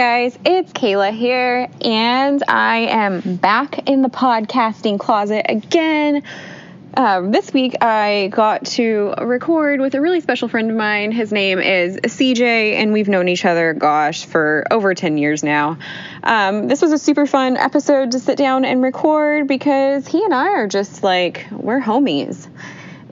guys, it's Kayla here, and I am back in the podcasting closet again. Um, this week, I got to record with a really special friend of mine. His name is CJ, and we've known each other, gosh, for over 10 years now. Um, this was a super fun episode to sit down and record because he and I are just like, we're homies.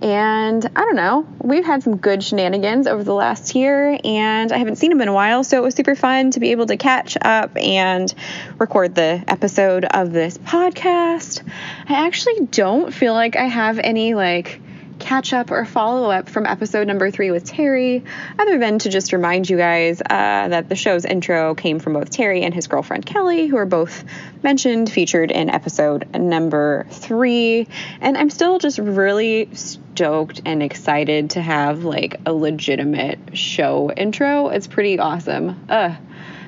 And I don't know, we've had some good shenanigans over the last year, and I haven't seen him in a while, so it was super fun to be able to catch up and record the episode of this podcast. I actually don't feel like I have any like catch up or follow up from episode number three with Terry, other than to just remind you guys uh, that the show's intro came from both Terry and his girlfriend Kelly, who are both mentioned, featured in episode number three. And I'm still just really stoked and excited to have like a legitimate show intro. It's pretty awesome. Ugh.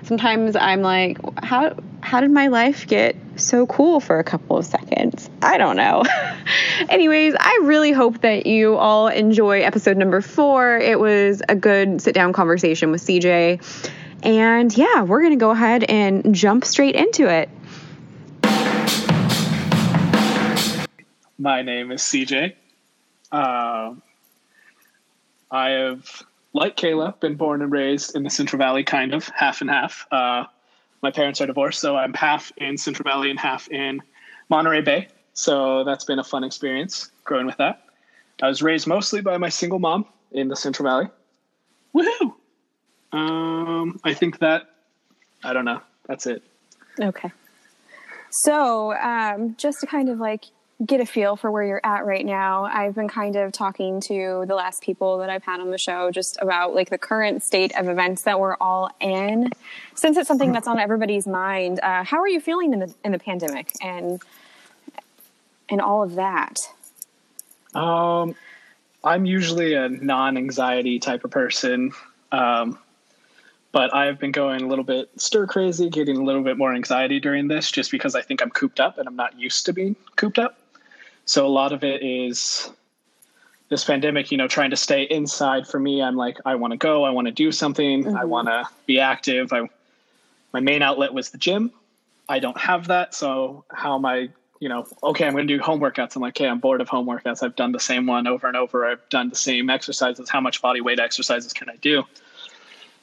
Sometimes I'm like, how how did my life get so cool for a couple of seconds? I don't know. Anyways, I really hope that you all enjoy episode number four. It was a good sit down conversation with CJ. And yeah, we're going to go ahead and jump straight into it. My name is CJ. Uh, I have, like Kayla, been born and raised in the Central Valley, kind of half and half. Uh, my parents are divorced, so I'm half in Central Valley and half in Monterey Bay. So that's been a fun experience growing with that. I was raised mostly by my single mom in the Central Valley. Woohoo! Um, I think that I don't know. That's it. Okay. So, um, just to kind of like get a feel for where you're at right now, I've been kind of talking to the last people that I've had on the show just about like the current state of events that we're all in. Since it's something that's on everybody's mind, uh, how are you feeling in the in the pandemic and and all of that? Um, I'm usually a non-anxiety type of person. Um, but I've been going a little bit stir crazy, getting a little bit more anxiety during this just because I think I'm cooped up and I'm not used to being cooped up. So a lot of it is this pandemic, you know, trying to stay inside for me. I'm like, I want to go, I want to do something, mm-hmm. I want to be active. I, my main outlet was the gym. I don't have that. So how am I, you know, okay, I'm going to do home workouts. I'm like, okay, I'm bored of home workouts. I've done the same one over and over. I've done the same exercises. How much body weight exercises can I do?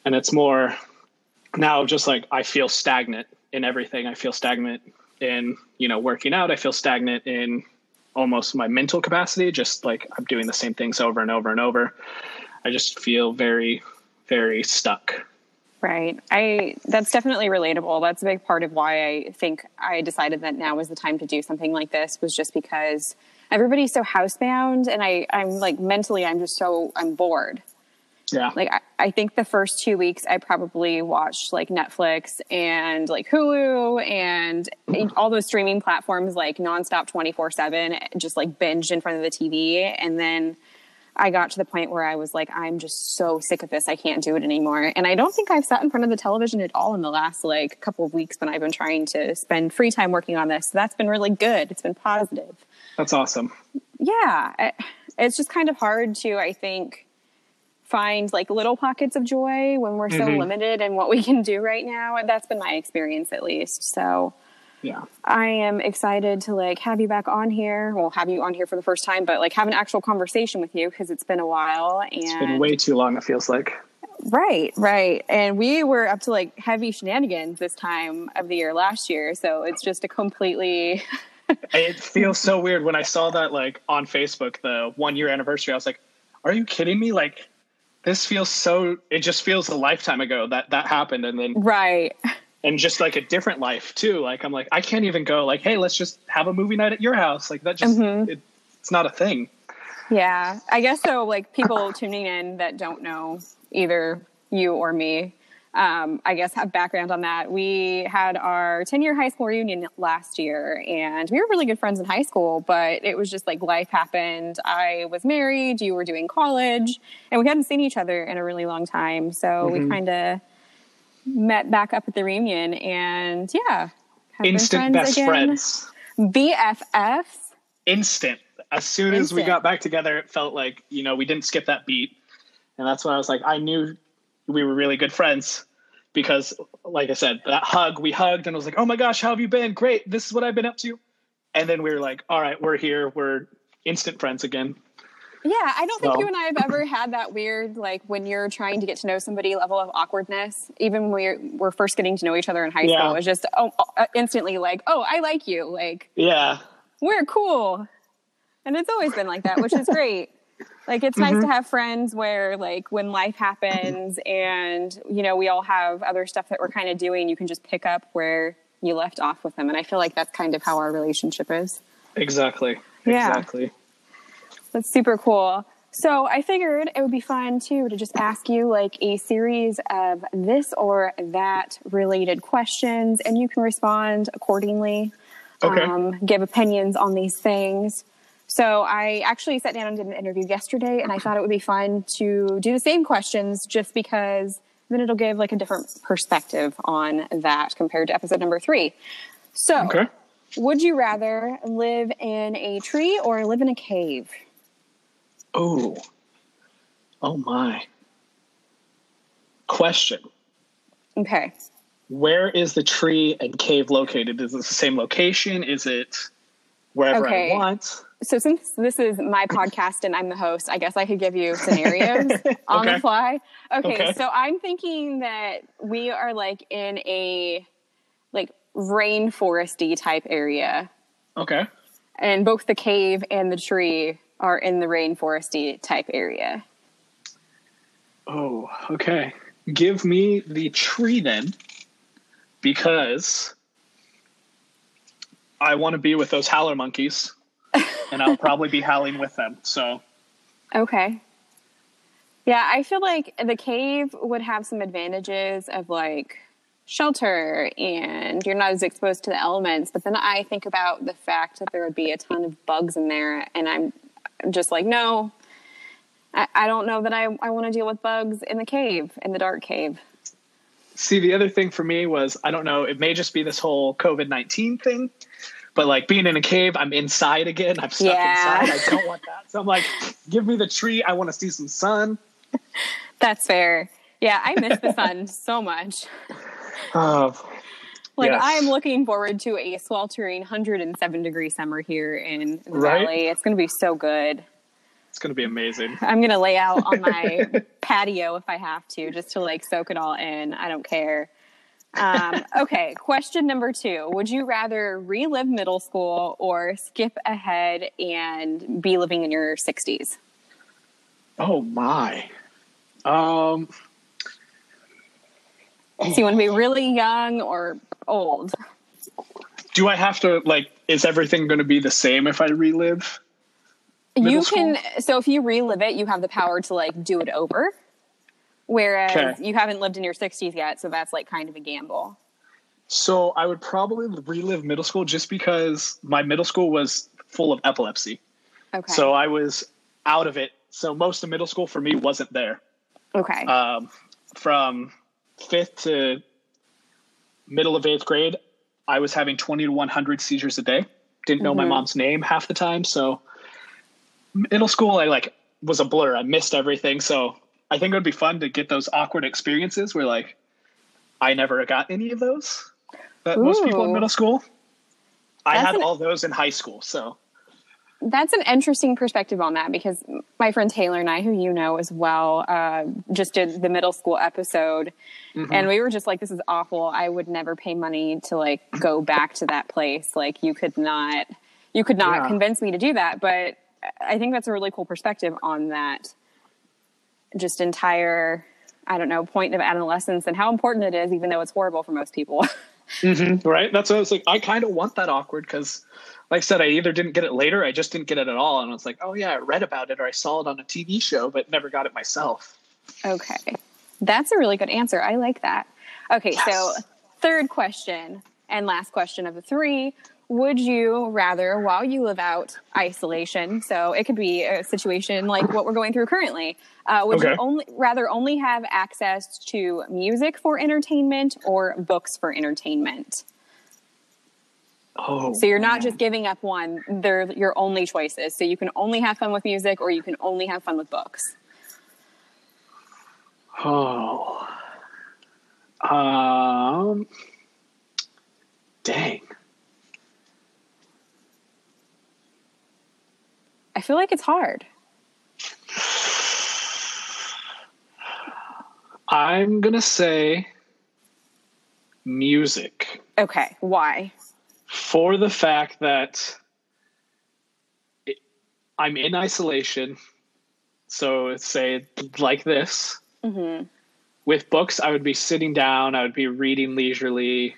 And it's more now just like I feel stagnant in everything. I feel stagnant in, you know, working out. I feel stagnant in almost my mental capacity, just like I'm doing the same things over and over and over. I just feel very, very stuck. Right. I that's definitely relatable. That's a big part of why I think I decided that now was the time to do something like this was just because everybody's so housebound and I, I'm like mentally I'm just so I'm bored. Yeah. Like I, I, think the first two weeks I probably watched like Netflix and like Hulu and all those streaming platforms like nonstop 24 seven, just like binged in front of the TV. And then I got to the point where I was like, I'm just so sick of this. I can't do it anymore. And I don't think I've sat in front of the television at all in the last like couple of weeks when I've been trying to spend free time working on this. So that's been really good. It's been positive. That's awesome. Yeah. It's just kind of hard to, I think, find like little pockets of joy when we're so mm-hmm. limited in what we can do right now. That's been my experience at least. So yeah. I am excited to like have you back on here. Well, have you on here for the first time, but like have an actual conversation with you because it's been a while and it's been way too long it feels like. Right, right. And we were up to like heavy shenanigans this time of the year last year, so it's just a completely it feels so weird when I saw that like on Facebook the 1 year anniversary. I was like, "Are you kidding me? Like this feels so it just feels a lifetime ago that that happened and then right. and just like a different life too. Like i'm like i can't even go like hey let's just have a movie night at your house. Like that just mm-hmm. it, it's not a thing. Yeah. I guess so like people tuning in that don't know either you or me um, I guess have background on that. We had our 10 year high school reunion last year and we were really good friends in high school, but it was just like life happened. I was married, you were doing college, and we hadn't seen each other in a really long time. So mm-hmm. we kind of met back up at the reunion and yeah. Instant best again. friends. BFFs. Instant. As soon Instant. as we got back together, it felt like, you know, we didn't skip that beat. And that's when I was like, I knew we were really good friends because, like I said, that hug, we hugged and I was like, oh my gosh, how have you been? Great. This is what I've been up to. And then we were like, all right, we're here. We're instant friends again. Yeah, I don't think you and I have ever had that weird, like when you're trying to get to know somebody level of awkwardness. Even when we're, we're first getting to know each other in high Yeah. school, was just oh, uh, instantly like, oh, I like you. Like, Yeah. we're cool. And it's always been like that, which is great. Like it's nice to have friends where like when life happens and you know we all have other stuff that we're kind of doing, you can just pick up where you left off with them. And I feel like that's kind of how our relationship is. Exactly. Yeah. Exactly. That's super cool. So I figured it would be fun too to just ask you like a series of this or that related questions and you can respond accordingly. Okay. Um, give opinions on these things. So I actually sat down and did an interview yesterday and I thought it would be fun to do the same questions just because then it'll give like a different perspective on that compared to episode number three. So Okay. would you rather live in a tree or live in a cave? Oh. Oh my. Question. Okay. Where is the tree and cave located? Is it the same location? Is it wherever Okay. I want? So since this is my podcast and I'm the host, I guess I could give you scenarios on Okay. the fly. Okay, Okay. so I'm thinking that we are like in a like rainforesty type area, Okay. and both the cave and the tree are in the rainforesty type area. Oh, okay. Give me the tree then, because I want to be with those howler monkeys, and I'll probably be howling with them. So, Okay. Yeah, I feel like the cave would have some advantages of like shelter and you're not as exposed to the elements. But then I think about the fact that there would be a ton of bugs in there, and I'm just like, no, I, I don't know that I, I want to deal with bugs in the cave, in the dark cave. see, the other thing for me was I don't know. It may just be this whole COVID nineteen thing, but like being in a cave, I'm inside again. I'm stuck Yeah. inside. I don't want that. So I'm like, give me the tree. I want to see some sun. That's fair. Yeah, I miss the sun so much. Oh, Like Yes. I am looking forward to a sweltering 107 degree summer here in the Right? valley. It's going to be so good. it's gonna be amazing. I'm gonna lay out on my patio if I have to, just to like soak it all in. I don't care. Um, okay, question number two: Would you rather relive middle school or skip ahead and be living in your 60s? Oh my. Um. So you want to be really young or old? Do I have to like? Is everything going to be the same if I relive? You school? can. So if you relive it, you have the power to like do it over. Whereas Okay. you haven't lived in your 60s yet, so that's like kind of a gamble. So I would probably relive middle school just because my middle school was full of epilepsy. Okay. So I was out of it. So most of middle school for me wasn't there. okay. Um, from fifth to middle of eighth grade, I was having 20 to 100 seizures a day. Didn't know my Mhm. mom's name half the time. So middle school, I like was a blur. I missed everything. So I think it would be fun to get those awkward experiences where like I never got any of those that most people in middle school. I had an- all those in high school. So That's an interesting perspective on that because my friend Taylor and I, who you know as well, uh, just did the middle school episode, Mm-hmm. and we were just like, "This is awful. I would never pay money to like go back to that place. Like, you could not, you could not Yeah. convince me to do that." But I think that's a really cool perspective on that. Just entire, I don't know, point of adolescence and how important it is, even though it's horrible for most people. Mm-hmm, right, that's what I was like. I kind of want that awkward because, like I said, I either didn't get it later, I just didn't get it at all, and I was like, oh yeah, I read about it or I saw it on a TV show, but never got it myself. Okay. That's a really good answer. I like that. Okay, so third question and last question of the three. Would you rather, while you live out isolation, so it could be a situation like what we're going through currently, uh, would you only rather only have access to music for entertainment or books for entertainment? Oh, So you're not just giving up one; they're your only choices. So you can only have fun with music, or you can only have fun with books. oh. Um, dang. I feel like it's hard. I'm gonna say music Okay, why? for the fact that it, I'm in isolation. So say like this. hmm With books, I would be sitting down. I would be reading leisurely.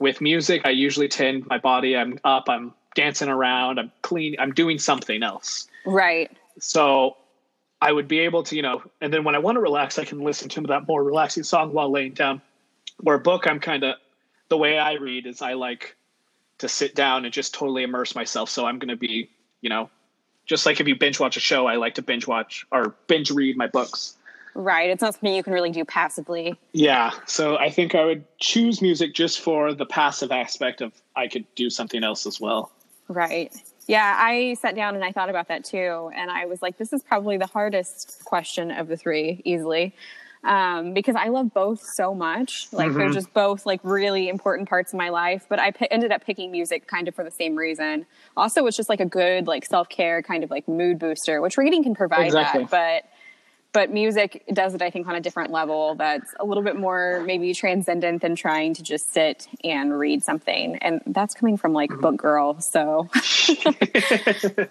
With music, I usually tend my body. I'm up. I'm dancing around. I'm clean. I'm doing something else. Right. So I would be able to, you know, and then when I want to relax, I can listen to that more relaxing song while laying down. Where a book, I'm kind of the way I read is I like to sit down and just totally immerse myself. So I'm going to be, you know, just like if you binge watch a show, I like to binge watch or binge read my books. Right. It's not something you can really do passively. Yeah. So I think I would choose music just for the passive aspect of I could do something else as well. Right. Yeah, I sat down and I thought about that too. And I was like, this is probably the hardest question of the three, easily. Um, because I love both so much. Like, they're Mhm. just both like really important parts of my life. But I ended up picking music kind of for the same reason. Also, it's just like a good, like, self care kind of like mood booster, which reading can provide Exactly. that. But but music does it, I think, on a different level that's a little bit more maybe transcendent than trying to just sit and read something. And that's coming from like mm-hmm. book girl. So,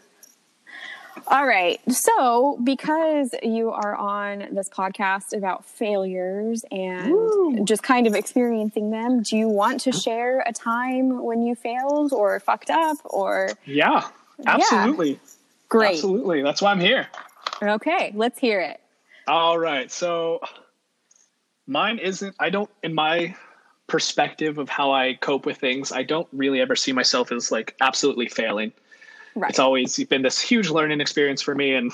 all right. So, because you are on this podcast about failures and Woo. just kind of experiencing them, do you want to share a time when you failed or fucked up or Yeah. Absolutely. great? Absolutely. That's why I'm here. Okay, let's hear it. All right. So mine isn't, I don't, in my perspective of how I cope with things, I don't really ever see myself as like absolutely failing. Right. It's always been this huge learning experience for me. And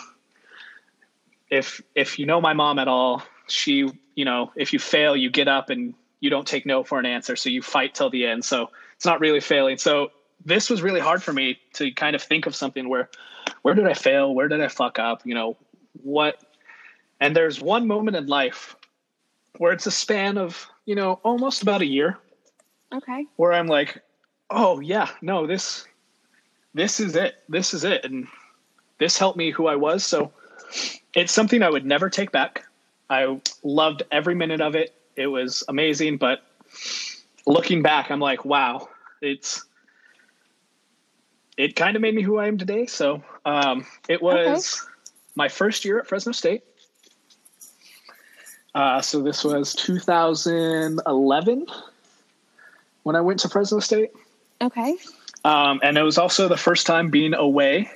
if, if you know my mom at all, she, you know, if you fail, you get up and you don't take no for an answer. So you fight till the end. So it's not really failing. So this was really hard for me to kind of think of something where, where did I fail? Where did I fuck up? You know, what, and there's one moment in life where it's a span of, you know, almost about a year okay. where I'm like, oh yeah, no, this this is it. This is it. And this helped me who I was. So it's something I would never take back. I loved every minute of it. It was amazing, but looking back, I'm like, wow, it's it kind of made me who I am today. So um, it was my first year at Fresno State. Uh, so this was 2011 when I went to Fresno State. Okay. Um, and it was also the first time being away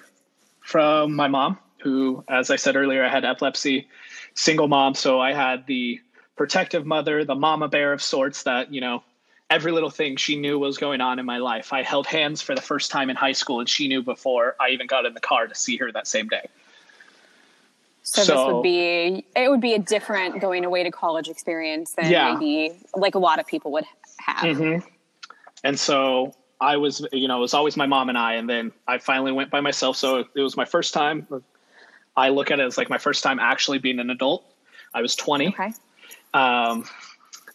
from my mom, who, as I said earlier, I had epilepsy, single mom. So I had the protective mother, the mama bear of sorts that, you know, every little thing she knew was going on in my life. I held hands for the first time in high school, and she knew before I even got in the car to see her that same day. So, this would be it would be a different going away to college experience than Yeah. maybe like a lot of people would have. Mhm. And so I was, you know, it was always my mom and I, and then I finally went by myself. So it was my first time. I look at it as like my first time actually being an adult. I was 20. Okay. Um,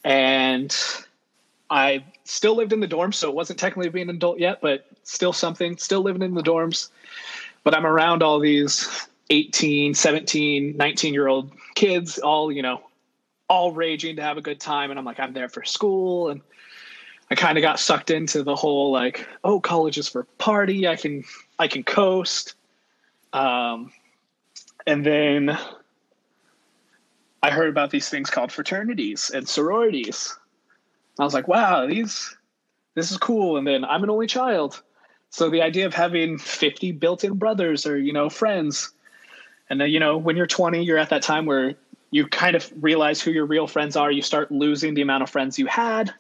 and I still lived in the dorms, so it wasn't technically being an adult yet, but still something, still living in the dorms. But I'm around all these 18, 17, 19 year old kids, all, you know, all raging to have a good time. And I'm like, I'm there for school. And I kind of got sucked into the whole like, oh, college is for party. I can, I can coast. Um, and then I heard about these things called fraternities and sororities. I was like, wow, these this is cool. And then I'm an only child. So the idea of having 50 built-in brothers or, you know, friends. And then, you know, when you're 20, you're at that time where you kind of realize who your real friends are. You start losing the amount of friends you had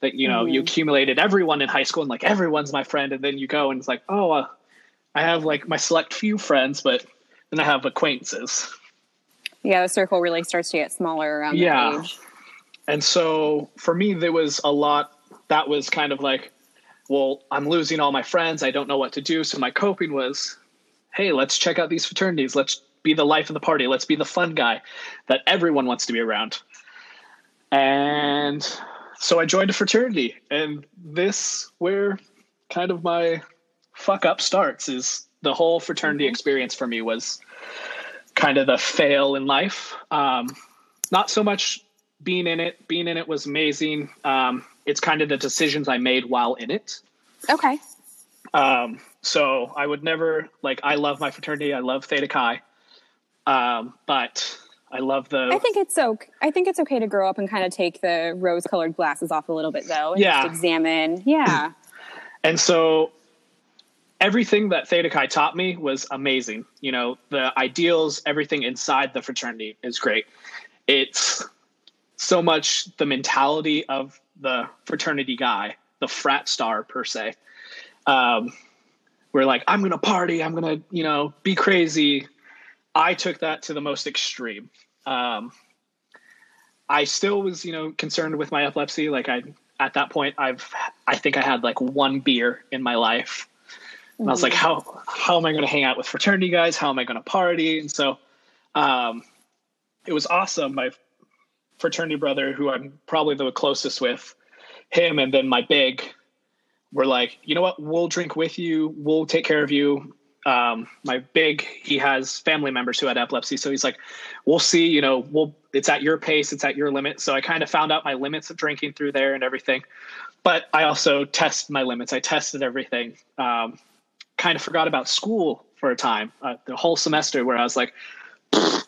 that, you know, you Mhm. accumulated everyone in high school and like everyone's my friend. And then you go and it's like, oh, uh, I have like my select few friends, but then I have acquaintances. Yeah, the circle really starts to get smaller around Yeah. that age. And so for me, there was a lot that was kind of like, well, I'm losing all my friends. I don't know what to do. So my coping was, hey, let's check out these fraternities. Let's be the life of the party. Let's be the fun guy that everyone wants to be around. And so I joined a fraternity, and this where kind of my fuck up starts is the whole fraternity mm-hmm. experience for me was kind of the fail in life. Um, not so much being in it. Being in it was amazing. Um, it's kind of the decisions I made while in it. Okay. Um, so I would never like. I love my fraternity. I love Theta Chi. Um, but I love the. I think it's okay. I think it's okay to grow up and kind of take the rose-colored glasses off a little bit, though. And yeah. Just examine. Yeah. and so everything that Theta Chi taught me was amazing. You know, the ideals, everything inside the fraternity is great. It's so much the mentality of the fraternity guy, the frat star per se. Um, we're like, I'm gonna party, I'm gonna, you know, be crazy. I took that to the most extreme. Um, I still was, you know, concerned with my epilepsy. Like I, at that point, I've, I think I had like one beer in my life and I was like, how how am I going to hang out with fraternity guys? How am I going to party? And so, um, it was awesome. My fraternity brother, who I'm probably the closest with, him and then my big, were like, you know what? We'll drink with you. We'll take care of you. Um, my big, he has family members who had epilepsy, so he's like, we'll see. You know, we'll. It's at your pace. It's at your limit. So I kind of found out my limits of drinking through there and everything. But I also test my limits. I tested everything. Um, kind of forgot about school for a time, uh, the whole semester, where I was like,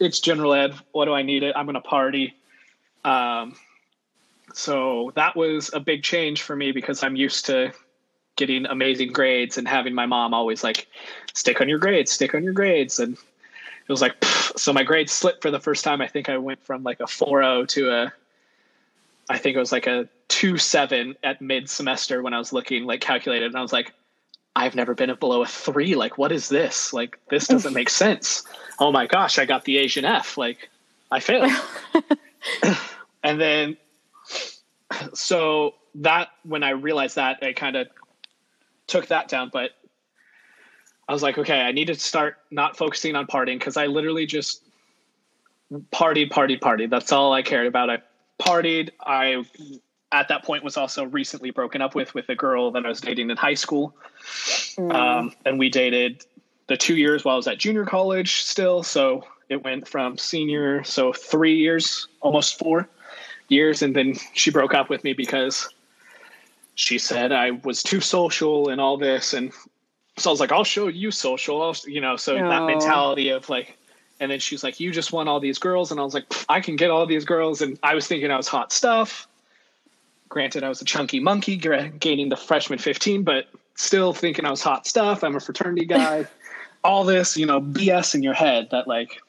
it's general ed. What do I need it? I'm going to party. Um, so that was a big change for me because I'm used to getting amazing grades and having my mom always like, stick on your grades, stick on your grades. And it was like, so my grades slipped for the first time. I think I went from like a 4.0 to a, I think it was like a 2.7 at mid semester when I was looking like calculated. And I was like, I've never been below a three. Like, what is this? Like, this doesn't make sense. Oh my gosh, I got the Asian F. Like, I failed. and then, so that, when I realized that, I kind of took that down. But I was like, okay, I need to start not focusing on partying because I literally just partied, partied, partied. That's all I cared about. I partied. I at that point was also recently broken up with with a girl that I was dating in high school. Mm. Um, and we dated the two years while I was at junior college still. So it went from senior, so three years, almost four years. And then she broke up with me because she said I was too social and all this. And so I was like, I'll show you social, I'll, you know, so oh. that mentality of like, and then she's like, you just want all these girls. And I was like, I can get all these girls. And I was thinking I was hot stuff Granted, I was a chunky monkey gaining the freshman 15, but still thinking I was hot stuff. I'm a fraternity guy. All this, you know, BS in your head that like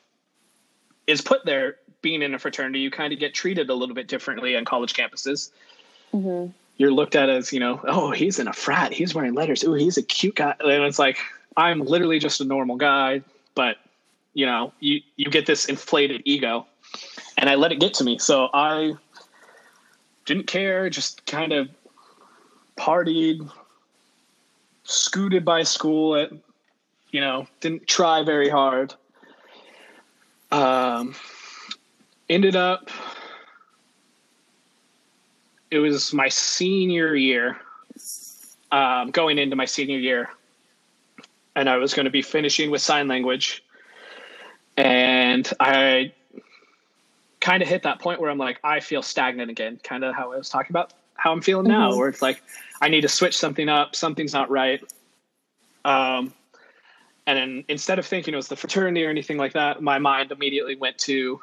is put there being in a fraternity. You kind of get treated a little bit differently on college campuses. Mm-hmm. You're looked at as, you know, oh, he's in a frat. He's wearing letters. Oh, he's a cute guy. And it's like, I'm literally just a normal guy, but you know, you, you get this inflated ego and I let it get to me. So I didn't care, just kind of partied, scooted by school at, you know, didn't try very hard. Um, ended up, it was my senior year, um, going into my senior year, and I was going to be finishing with sign language. And I kind of hit that point where I'm like, I feel stagnant again, kind of how I was talking about how I'm feeling now, mm-hmm. where it's like, I need to switch something up, something's not right. Um, and then instead of thinking it was the fraternity or anything like that, my mind immediately went to,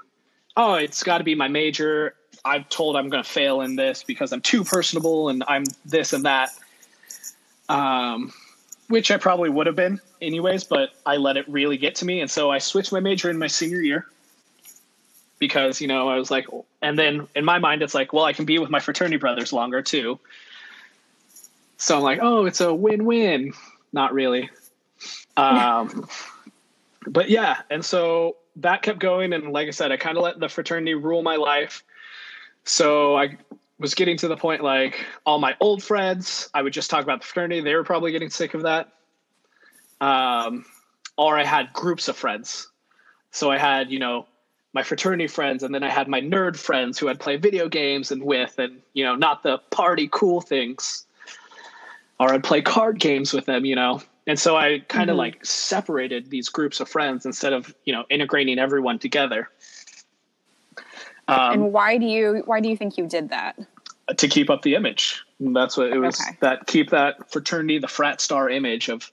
oh, it's got to be my major. I've told I'm going to fail in this because I'm too personable and I'm this and that. Um, which I probably would have been anyways, but I let it really get to me. And so I switched my major in my senior year because you know I was like, and then in my mind it's like, well, I can be with my fraternity brothers longer too. So I'm like, oh, it's a win-win. Not really. Um, but yeah, and so that kept going, and like I said, I kind of let the fraternity rule my life. So I was getting to the point like all my old friends, I would just talk about the fraternity. They were probably getting sick of that. Um, or I had groups of friends. So I had, you know, my fraternity friends, and then I had my nerd friends who I'd play video games and with, and you know, not the party cool things, or I'd play card games with them, you know. And so I kind of mm-hmm. like separated these groups of friends instead of you know integrating everyone together. Um, and why do you why do you think you did that? To keep up the image. That's what it was. Okay. That keep that fraternity, the frat star image of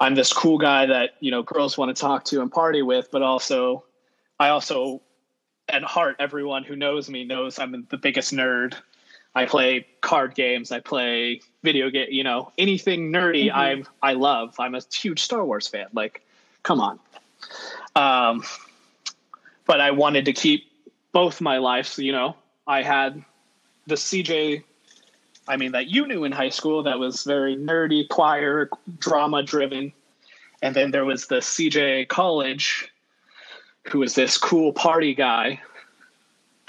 I'm this cool guy that you know girls want to talk to and party with, but also I also at heart everyone who knows me knows I'm the biggest nerd. I play card games, I play video game, you know, anything nerdy mm-hmm. I I love. I'm a huge Star Wars fan. Like, come on. Um but I wanted to keep both my lives, you know. I had the CJ I mean, that you knew in high school that was very nerdy, choir, drama driven. And then there was the CJ College, who was this cool party guy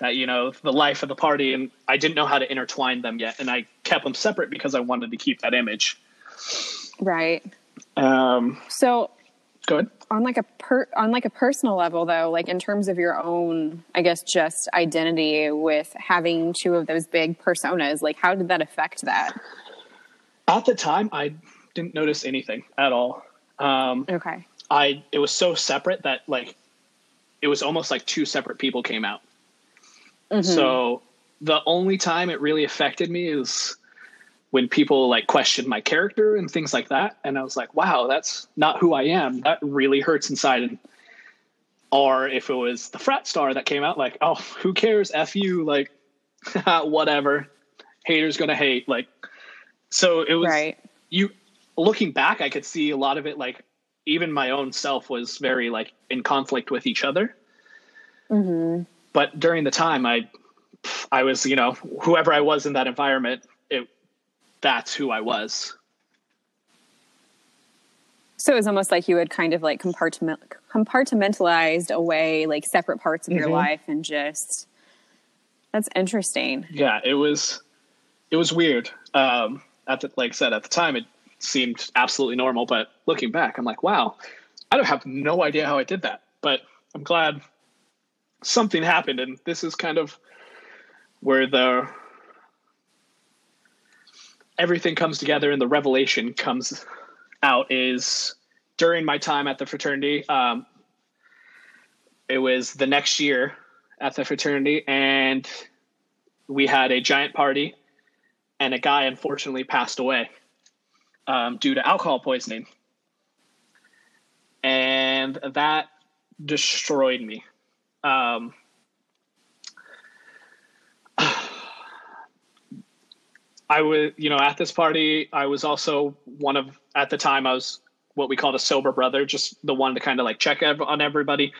that, you know, the life of the party. And I didn't know how to intertwine them yet. And I kept them separate because I wanted to keep that image. Right. Um, so Go ahead. On like a per on like a personal level though, like in terms of your own, I guess just identity with having two of those big personas, like how did that affect that? At the time, I didn't notice anything at all. Um, okay. I it was so separate that like it was almost like two separate people came out. Mm-hmm. So the only time it really affected me is when people like questioned my character and things like that. And i was like wow that's not who i am. That really hurts inside and or if it was the frat star that came out like oh who cares? F you. Like whatever. Haters gonna hate. Like so it was right. you looking back i could see a lot of it like even my own self was very like in conflict with each other. Mm-hmm. But during the time i i was you know whoever i was in that environment it that's who I was. So it was almost like you had kind of like compartment, compartmentalized away like separate parts of mm-hmm. your life and just that's interesting. Yeah, it was it was weird. Um at the like I said at the time it seemed absolutely normal, but looking back I'm like, wow, I don't have no idea how I did that. But I'm glad something happened and this is kind of where the everything comes together and the revelation comes out is during my time at the fraternity. Um, it was the next year at the fraternity, and we had a giant party, and a guy unfortunately passed away um, due to alcohol poisoning. And that destroyed me. Um, I was, you know, at this party, I was also one of, at the time, I was what we called a sober brother, just the one to kind of like check on everybody.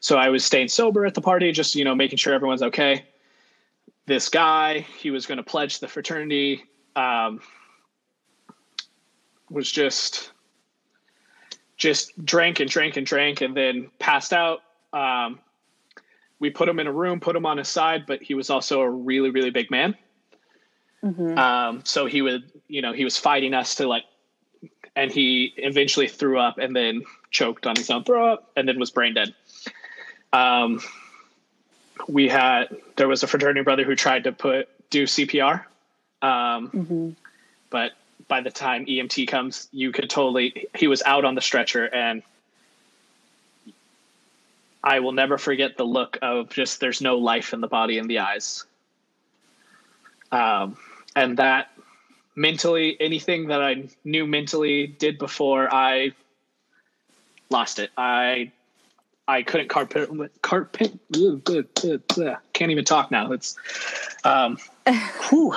So I was staying sober at the party, just, you know, making sure everyone's okay. This guy, he was going to pledge the fraternity, um, was just, just drank and drank and drank and then passed out. Um, we put him in a room, put him on his side, but he was also a really, really big man. Mm-hmm. Um, so he would, you know, he was fighting us to like, and he eventually threw up and then choked on his own throw up and then was brain dead. Um, we had there was a fraternity brother who tried to put do CPR, um, mm-hmm. but by the time EMT comes, you could totally he was out on the stretcher and. I will never forget the look of just there's no life in the body and the eyes. Um, and that mentally anything that I knew mentally did before I lost it. I I couldn't carpet carpet can't even talk now. It's um whew.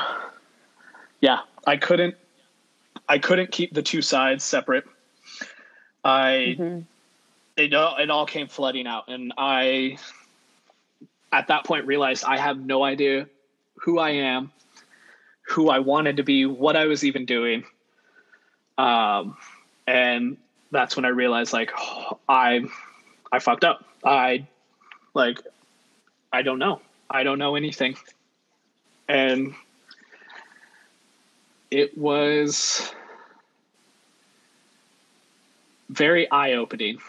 yeah, I couldn't I couldn't keep the two sides separate. I mm-hmm. It all it all came flooding out and I at that point realized I have no idea who I am who I wanted to be, what I was even doing. Um, and that's when I realized like oh, I I fucked up. I like I don't know. I don't know anything. And it was very eye-opening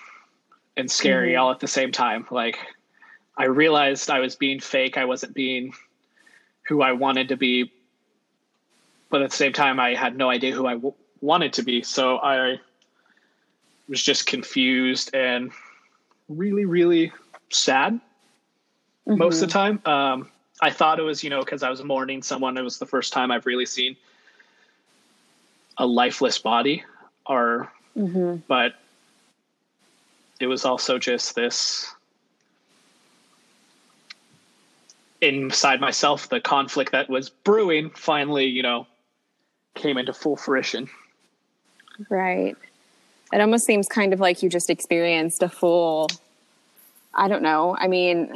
and scary mm-hmm. all at the same time. Like I realized I was being fake. I wasn't being who I wanted to be. But at the same time, I had no idea who I w- wanted to be. So I was just confused and really, really sad mm-hmm. most of the time. Um, I thought it was, you know, because I was mourning someone. It was the first time I've really seen a lifeless body, or, mm-hmm. but it was also just this inside myself, the conflict that was brewing finally, you know, came into full fruition. Right. It almost seems kind of like you just experienced a full, I don't know. I mean,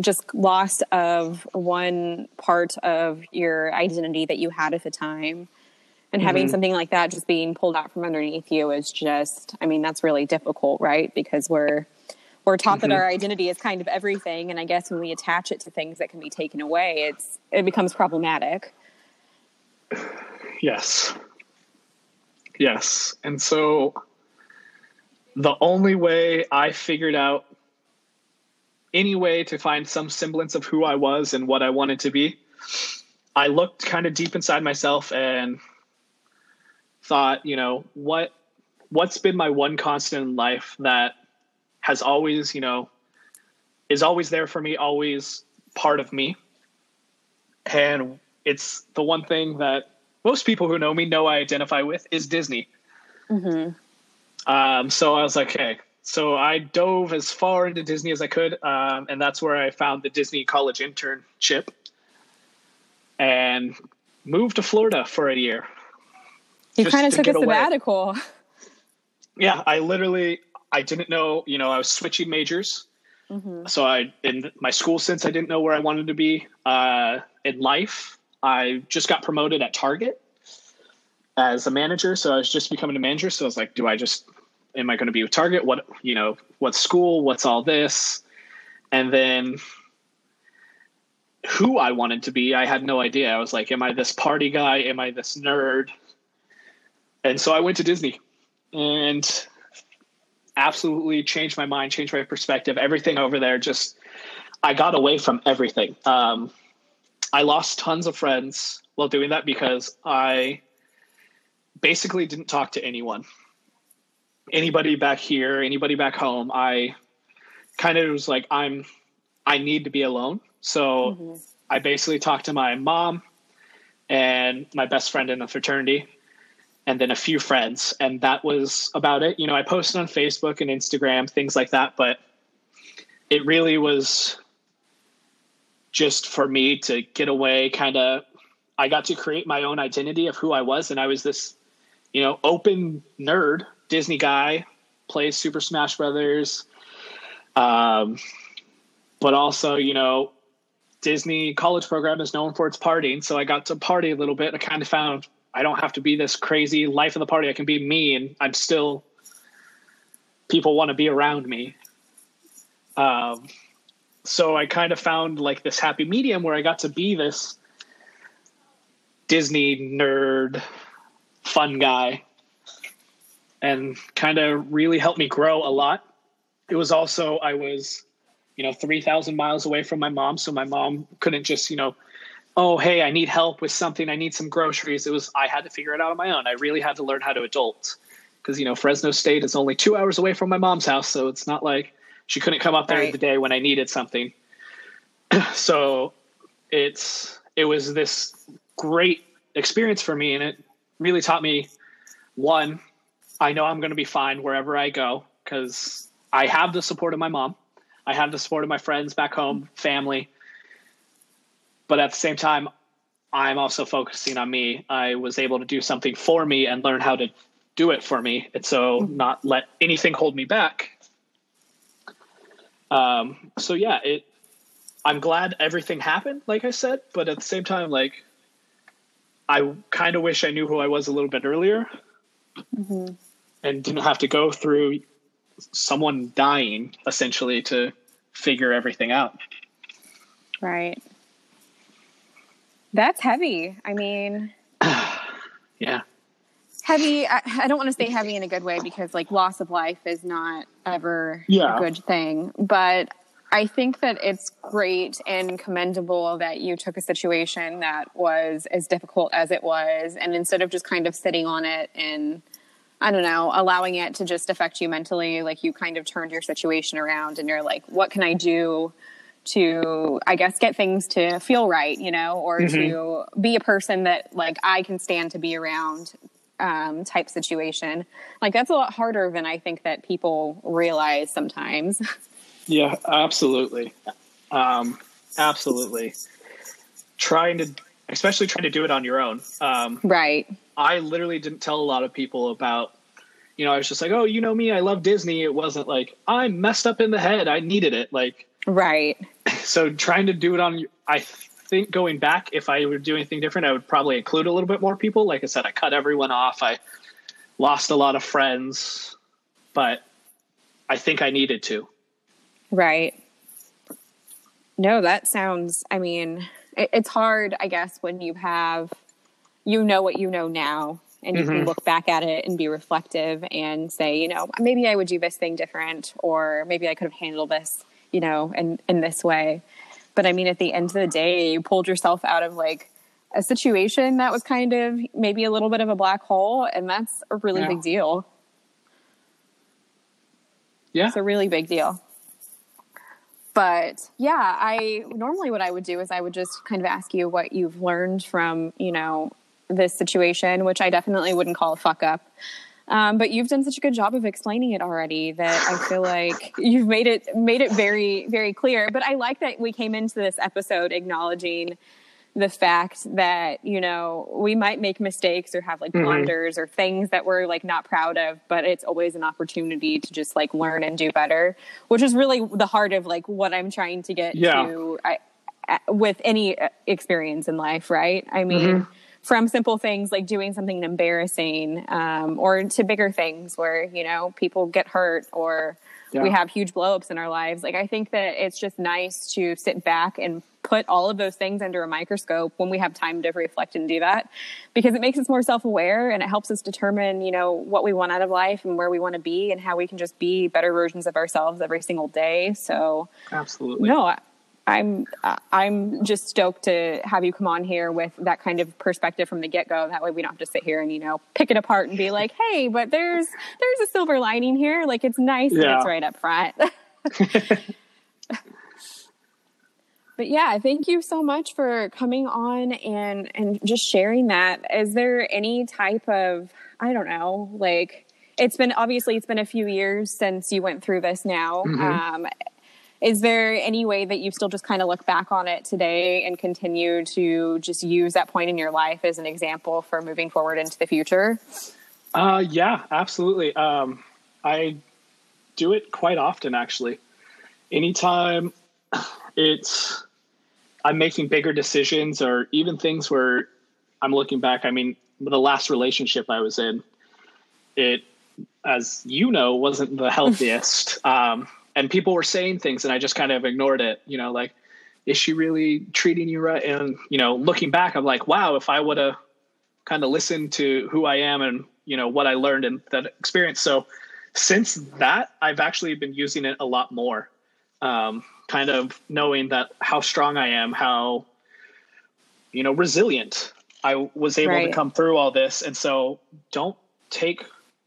just loss of one part of your identity that you had at the time. And mm-hmm. having something like that just being pulled out from underneath you is just, I mean, that's really difficult, right? Because we're, we're taught mm-hmm. that our identity is kind of everything and i guess when we attach it to things that can be taken away it's it becomes problematic yes yes and so the only way i figured out any way to find some semblance of who i was and what i wanted to be i looked kind of deep inside myself and thought you know what what's been my one constant in life that has always, you know, is always there for me, always part of me. And it's the one thing that most people who know me know I identify with is Disney. Mm-hmm. Um, so I was like, okay. So I dove as far into Disney as I could, um, and that's where I found the Disney college internship, and moved to Florida for a year. You kind of took a sabbatical. Yeah, I literally I didn't know, you know, I was switching majors. Mm-hmm. So I, in my school since I didn't know where I wanted to be uh, in life. I just got promoted at Target as a manager. So I was just becoming a manager. So I was like, do I just, am I going to be with Target? What, you know, what school? What's all this? And then who I wanted to be, I had no idea. I was like, am I this party guy? Am I this nerd? And so I went to Disney and absolutely changed my mind, changed my perspective. Everything over there just, I got away from everything. Um, I lost tons of friends while doing that because I basically didn't talk to anyone. Anybody back here, anybody back home, I kind of was like, I'm, I need to be alone. So mm-hmm. I basically talked to my mom and my best friend in the fraternity and then a few friends and that was about it. You know i posted on facebook and instagram things like that but it really was just for me to get away kind of i got to create my own identity of who i was and i was this you know open nerd disney guy plays super smash brothers um, but also you know disney college program is known for its partying so i got to party a little bit. I kind of found I don't have to be this crazy life of the party. I can be me, and I'm still people want to be around me. Um, so I kind of found like this happy medium where I got to be this Disney nerd, fun guy, and kind of really helped me grow a lot. It was also I was, you know, three thousand miles away from my mom, so my mom couldn't just you know oh hey i need help with something. I need some groceries. It was i had to figure it out on my own. I really had to learn how to adult. Because you know fresno state is only two hours away from my mom's house so it's not like she couldn't come up there right. the day when i needed something. So it's it was this great experience for me and it really taught me one i know i'm going to be fine wherever i go because i have the support of my mom. I have the support of my friends back home family but at the same time, I'm also focusing on me. I was able to do something for me and learn how to do it for me. And so mm-hmm. not let anything hold me back. Um, so yeah, it, I'm glad everything happened, like I said, but at the same time, like I kind of wish I knew who I was a little bit earlier mm-hmm. and didn't have to go through someone dying essentially to figure everything out. Right. That's heavy. I mean, yeah. Heavy. I, I don't want to say heavy in a good way because like loss of life is not ever yeah. a good thing. But I think that it's great and commendable that you took a situation that was as difficult as it was, and instead of just kind of sitting on it and I don't know, allowing it to just affect you mentally, like you kind of turned your situation around and you're like, what can I do to, I guess, get things to feel right, you know, or mm-hmm. to be a person that like I can stand to be around um, type situation. Like that's a lot harder than I think that people realize sometimes. Yeah, absolutely. Um, absolutely. Trying to, especially trying to do it on your own. Um, right. I literally didn't tell a lot of people about, you know, I was just like, oh, you know me, I love Disney. It wasn't like, I'm messed up in the head. I needed it. Like, right. So trying to do it on, I think going back, if I would do anything different, I would probably include a little bit more people. Like I said, I cut everyone off. I lost a lot of friends, but I think I needed to. Right. No, that sounds, I mean, it, it's hard, I guess, when you have, you know what you know now, and you mm-hmm. can look back at it and be reflective and say, you know, maybe I would do this thing different, or maybe I could have handled this, you know, in, in this way. But I mean, at the end of the day, you pulled yourself out of like a situation that was kind of maybe a little bit of a black hole, and that's a really yeah. big deal. Yeah. It's a really big deal but yeah, I normally what I would do is I would just kind of ask you what you've learned from, you know, this situation, which I definitely wouldn't call a fuck up. Um, but you've done such a good job of explaining it already that I feel like you've made it made it very very clear. But I like that we came into this episode acknowledging the fact that you know we might make mistakes or have like mm-hmm. blunders or things that we're like not proud of but it's always an opportunity to just like learn and do better which is really the heart of like what i'm trying to get yeah. to I, with any uh, experience in life right i mean mm-hmm. From simple things like doing something embarrassing um, or to bigger things where you know people get hurt or yeah. we have huge blowups in our lives. Like i think that it's just nice to sit back and put all of those things under a microscope when we have time to reflect and do that because it makes us more self-aware and it helps us determine you know what we want out of life and where we want to be and how we can just be better versions of ourselves every single day. So absolutely. no I'm I'm just stoked to have you come on here with that kind of perspective from the get go. That way we don't have to sit here and you know pick it apart and be like, hey, but there's there's a silver lining here. Like it's nice yeah. that it's right up front. but yeah, thank you so much for coming on and and just sharing that. Is there any type of I don't know, like it's been obviously it's been a few years since you went through this now. Mm-hmm. Um, is there any way that you still just kind of look back on it today and continue to just use that point in your life as an example for moving forward into the future? Uh, yeah, absolutely. Um, I do it quite often, actually. Anytime it's I'm making bigger decisions or even things where I'm looking back. I mean, the last relationship I was in, it, as you know, wasn't the healthiest. um, and people were saying things and I just kind of ignored it, you know, like, is she really treating you right? And, you know, looking back, I'm like, wow, if I would have kind of listened to who I am and, you know, what I learned in that experience. So since that, I've actually been using it a lot more. Um, kind of knowing that how strong I am, how you know resilient I was able right. to come through all this, and so don't take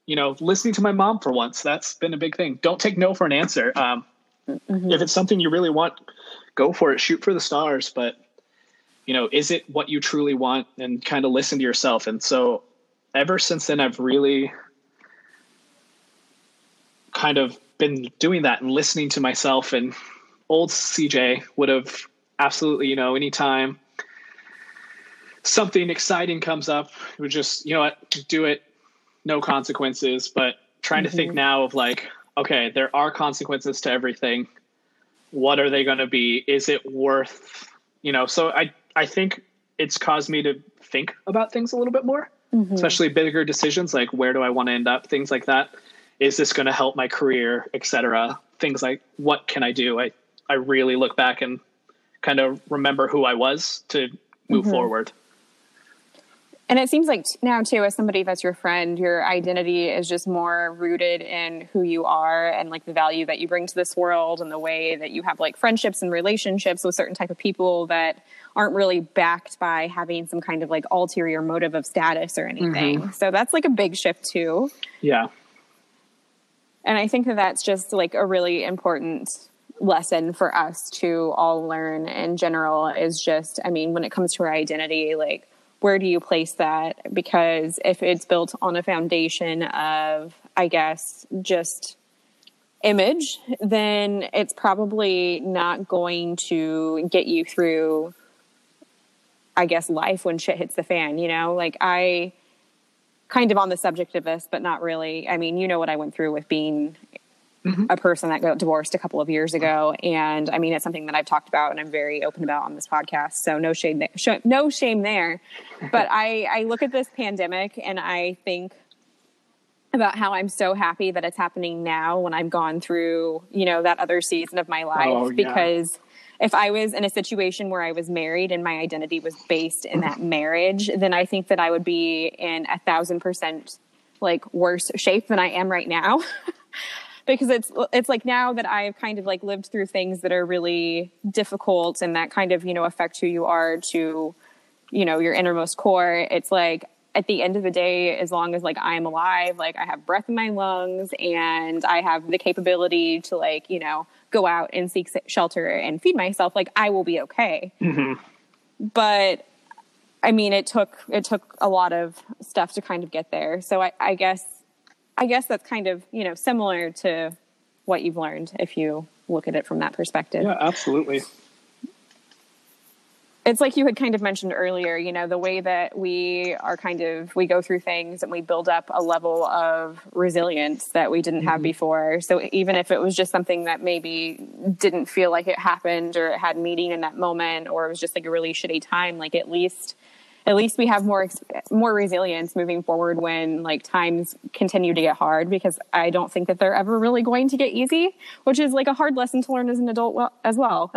you know listening to my mom for once. That's been a big thing. Don't take no for an answer. Um, mm-hmm. If it's something you really want, go for it. Shoot for the stars, but you know, is it what you truly want? And kind of listen to yourself. And so, ever since then, I've really kind of been doing that and listening to myself and old CJ would have absolutely, you know, anytime something exciting comes up, would just, you know what, do it, no consequences. But trying mm-hmm. to think mm-hmm. now of like, okay, there are consequences to everything. What are they going to be? Is it worth, you know? So I, I think it's caused me to think about things a little bit more, mm-hmm. especially bigger decisions like where do I want to end up, things like that. Is this going to help my career, etc. Things like what can I do? I I really look back and kind of remember who I was to move mm-hmm. forward. And it seems like now too as somebody that's your friend your identity is just more rooted in who you are and like the value that you bring to this world and the way that you have like friendships and relationships with certain type of people that aren't really backed by having some kind of like ulterior motive of status or anything. Mm-hmm. so that's like a big shift too. Yeah. And i think that that's just like a really important lesson for us to all learn in general is just i mean when it comes to our identity like where do you place that? Because if it's built on a foundation of, I guess, just image, then it's probably not going to get you through, I guess, life when shit hits the fan, you know? Like, I kind of on the subject of this, but not really. I mean, you know what I went through with being mm-hmm. a person that got divorced a couple of years ago. And I mean, it's something that I've talked about and I'm very open about on this podcast. So no shame there. Sh- no shame there. But I, I look at this pandemic and I think about how I'm so happy that it's happening now when I've gone through, you know, that other season of my life oh, yeah. because if I was in a situation where I was married and my identity was based in that marriage, then I think that I would be in a thousand percent like worse shape than I am right now. because it's it's like now that I've kind of like lived through things that are really difficult and that kind of you know affect who you are to you know your innermost core it's like at the end of the day as long as like i'm alive like i have breath in my lungs and i have the capability to like you know go out and seek shelter and feed myself like i will be okay mm-hmm. but i mean it took it took a lot of stuff to kind of get there so i, I guess I guess that's kind of, you know, similar to what you've learned if you look at it from that perspective. Yeah, absolutely. It's like you had kind of mentioned earlier, you know, the way that we are kind of we go through things and we build up a level of resilience that we didn't mm-hmm. have before. So even if it was just something that maybe didn't feel like it happened or it had meaning in that moment or it was just like a really shitty time, like at least at least we have more more resilience moving forward when like times continue to get hard because I don't think that they're ever really going to get easy, which is like a hard lesson to learn as an adult as well.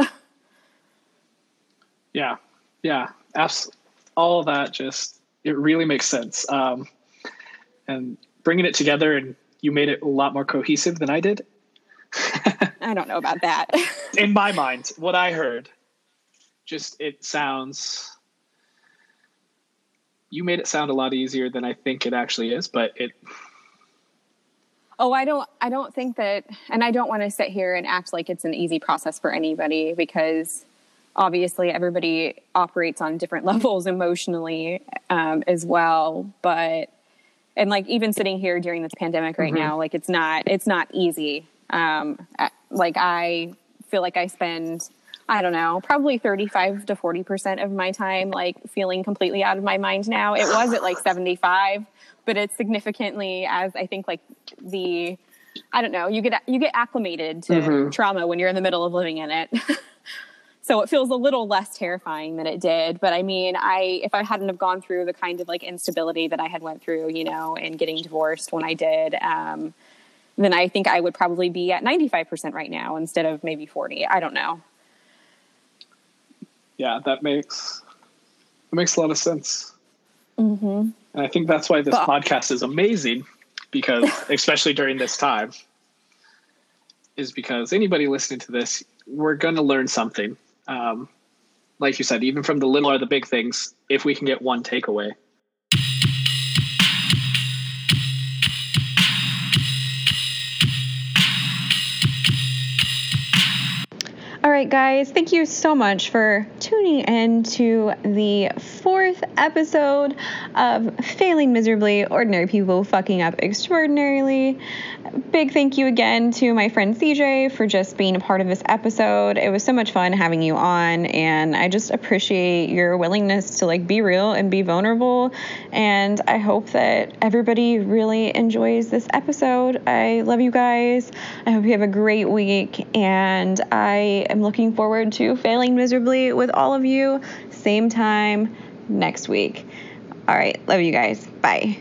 yeah, yeah, absolutely. All of that just it really makes sense, um, and bringing it together and you made it a lot more cohesive than I did. I don't know about that. In my mind, what I heard, just it sounds you made it sound a lot easier than I think it actually is, but it Oh, I don't I don't think that and I don't want to sit here and act like it's an easy process for anybody because obviously everybody operates on different levels emotionally um, as well, but and like even sitting here during this pandemic right mm-hmm. now, like it's not it's not easy. Um, like I feel like I spend I don't know, probably 35 to 40% of my time like feeling completely out of my mind now. It was at like 75, but it's significantly as I think like the I don't know, you get you get acclimated to mm-hmm. trauma when you're in the middle of living in it. so it feels a little less terrifying than it did, but I mean, I if I hadn't have gone through the kind of like instability that I had went through, you know, and getting divorced when I did, um, then I think I would probably be at 95% right now instead of maybe 40. I don't know yeah, that makes that makes a lot of sense. Mm-hmm. And I think that's why this but, podcast is amazing, because especially during this time, is because anybody listening to this, we're going to learn something. Um, like you said, even from the little or the big things, if we can get one takeaway, right, guys, thank you so much for tuning in to the fourth episode of Failing Miserably Ordinary People Fucking Up Extraordinarily. Big thank you again to my friend CJ for just being a part of this episode. It was so much fun having you on, and I just appreciate your willingness to like be real and be vulnerable. And I hope that everybody really enjoys this episode. I love you guys. I hope you have a great week, and I am looking forward to failing miserably with all of you. Same time next week. All right. Love you guys. Bye.